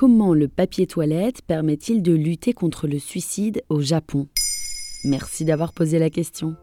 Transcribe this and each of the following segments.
Comment le papier toilette permet-il de lutter contre le suicide au Japon? Merci d'avoir posé la question.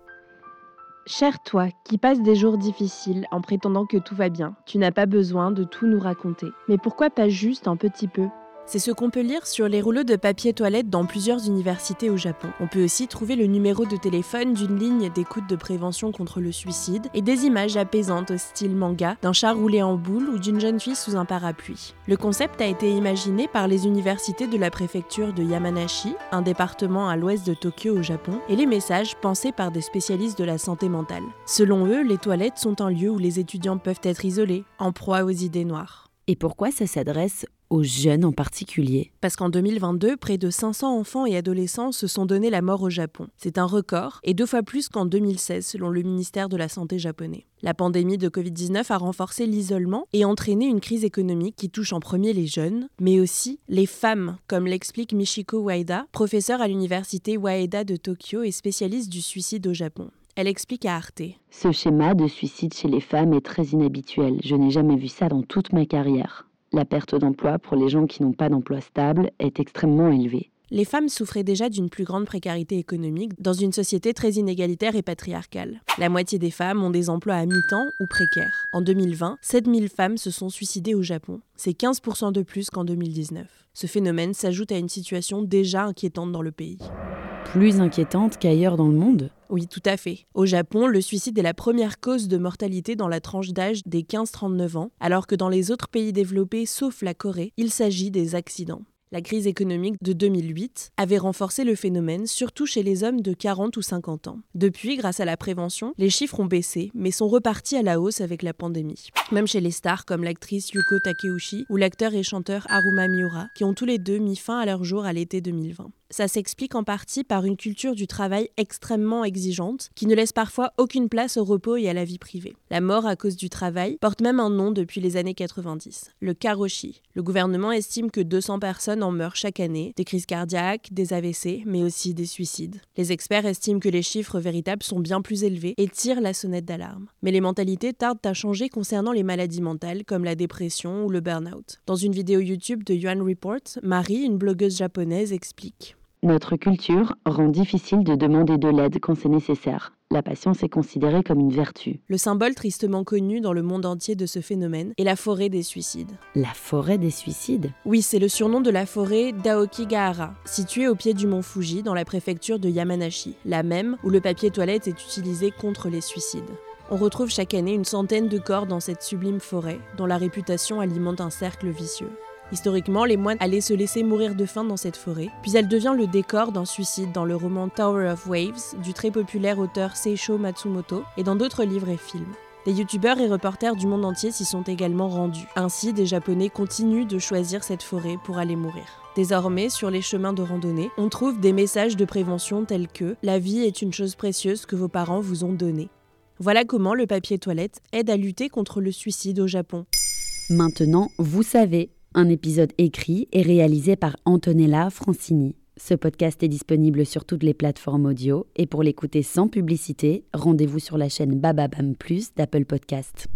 Cher toi, qui passe des jours difficiles en prétendant que tout va bien, tu n'as pas besoin de tout nous raconter. Mais pourquoi pas juste un petit peu? C'est ce qu'on peut lire sur les rouleaux de papier toilette dans plusieurs universités au Japon. On peut aussi trouver le numéro de téléphone d'une ligne d'écoute de prévention contre le suicide et des images apaisantes au style manga d'un chat roulé en boule ou d'une jeune fille sous un parapluie. Le concept a été imaginé par les universités de la préfecture de Yamanashi, un département à l'ouest de Tokyo au Japon, et les messages pensés par des spécialistes de la santé mentale. Selon eux, les toilettes sont un lieu où les étudiants peuvent être isolés, en proie aux idées noires. Et pourquoi ça s'adresse aux jeunes en particulier Parce qu'en 2022, près de 500 enfants et adolescents se sont donné la mort au Japon. C'est un record, et deux fois plus qu'en 2016 selon le ministère de la Santé japonais. La pandémie de Covid-19 a renforcé l'isolement et entraîné une crise économique qui touche en premier les jeunes, mais aussi les femmes, comme l'explique Michiko Waida, professeure à l'université Waeda de Tokyo et spécialiste du suicide au Japon. Elle explique à Arte. Ce schéma de suicide chez les femmes est très inhabituel. Je n'ai jamais vu ça dans toute ma carrière la perte d'emploi pour les gens qui n'ont pas d'emploi stable est extrêmement élevée. Les femmes souffraient déjà d'une plus grande précarité économique dans une société très inégalitaire et patriarcale. La moitié des femmes ont des emplois à mi-temps ou précaires. En 2020, 7000 femmes se sont suicidées au Japon. C'est 15% de plus qu'en 2019. Ce phénomène s'ajoute à une situation déjà inquiétante dans le pays plus inquiétante qu'ailleurs dans le monde Oui, tout à fait. Au Japon, le suicide est la première cause de mortalité dans la tranche d'âge des 15-39 ans, alors que dans les autres pays développés, sauf la Corée, il s'agit des accidents. La crise économique de 2008 avait renforcé le phénomène, surtout chez les hommes de 40 ou 50 ans. Depuis, grâce à la prévention, les chiffres ont baissé, mais sont repartis à la hausse avec la pandémie. Même chez les stars comme l'actrice Yuko Takeuchi ou l'acteur et chanteur Haruma Miura, qui ont tous les deux mis fin à leur jour à l'été 2020. Ça s'explique en partie par une culture du travail extrêmement exigeante qui ne laisse parfois aucune place au repos et à la vie privée. La mort à cause du travail porte même un nom depuis les années 90, le karoshi. Le gouvernement estime que 200 personnes en meurent chaque année, des crises cardiaques, des AVC, mais aussi des suicides. Les experts estiment que les chiffres véritables sont bien plus élevés et tirent la sonnette d'alarme. Mais les mentalités tardent à changer concernant les maladies mentales comme la dépression ou le burn-out. Dans une vidéo YouTube de Yuan Report, Marie, une blogueuse japonaise, explique notre culture rend difficile de demander de l'aide quand c'est nécessaire. La patience est considérée comme une vertu. Le symbole tristement connu dans le monde entier de ce phénomène est la forêt des suicides. La forêt des suicides? Oui, c'est le surnom de la forêt d'Aokigahara, située au pied du mont Fuji dans la préfecture de Yamanashi, la même où le papier toilette est utilisé contre les suicides. On retrouve chaque année une centaine de corps dans cette sublime forêt, dont la réputation alimente un cercle vicieux. Historiquement, les moines allaient se laisser mourir de faim dans cette forêt, puis elle devient le décor d'un suicide dans le roman Tower of Waves du très populaire auteur Seisho Matsumoto et dans d'autres livres et films. Des youtubeurs et reporters du monde entier s'y sont également rendus. Ainsi, des Japonais continuent de choisir cette forêt pour aller mourir. Désormais, sur les chemins de randonnée, on trouve des messages de prévention tels que La vie est une chose précieuse que vos parents vous ont donnée. Voilà comment le papier toilette aide à lutter contre le suicide au Japon. Maintenant, vous savez, un épisode écrit et réalisé par Antonella Francini. Ce podcast est disponible sur toutes les plateformes audio et pour l'écouter sans publicité, rendez-vous sur la chaîne Bababam Plus d'Apple Podcast.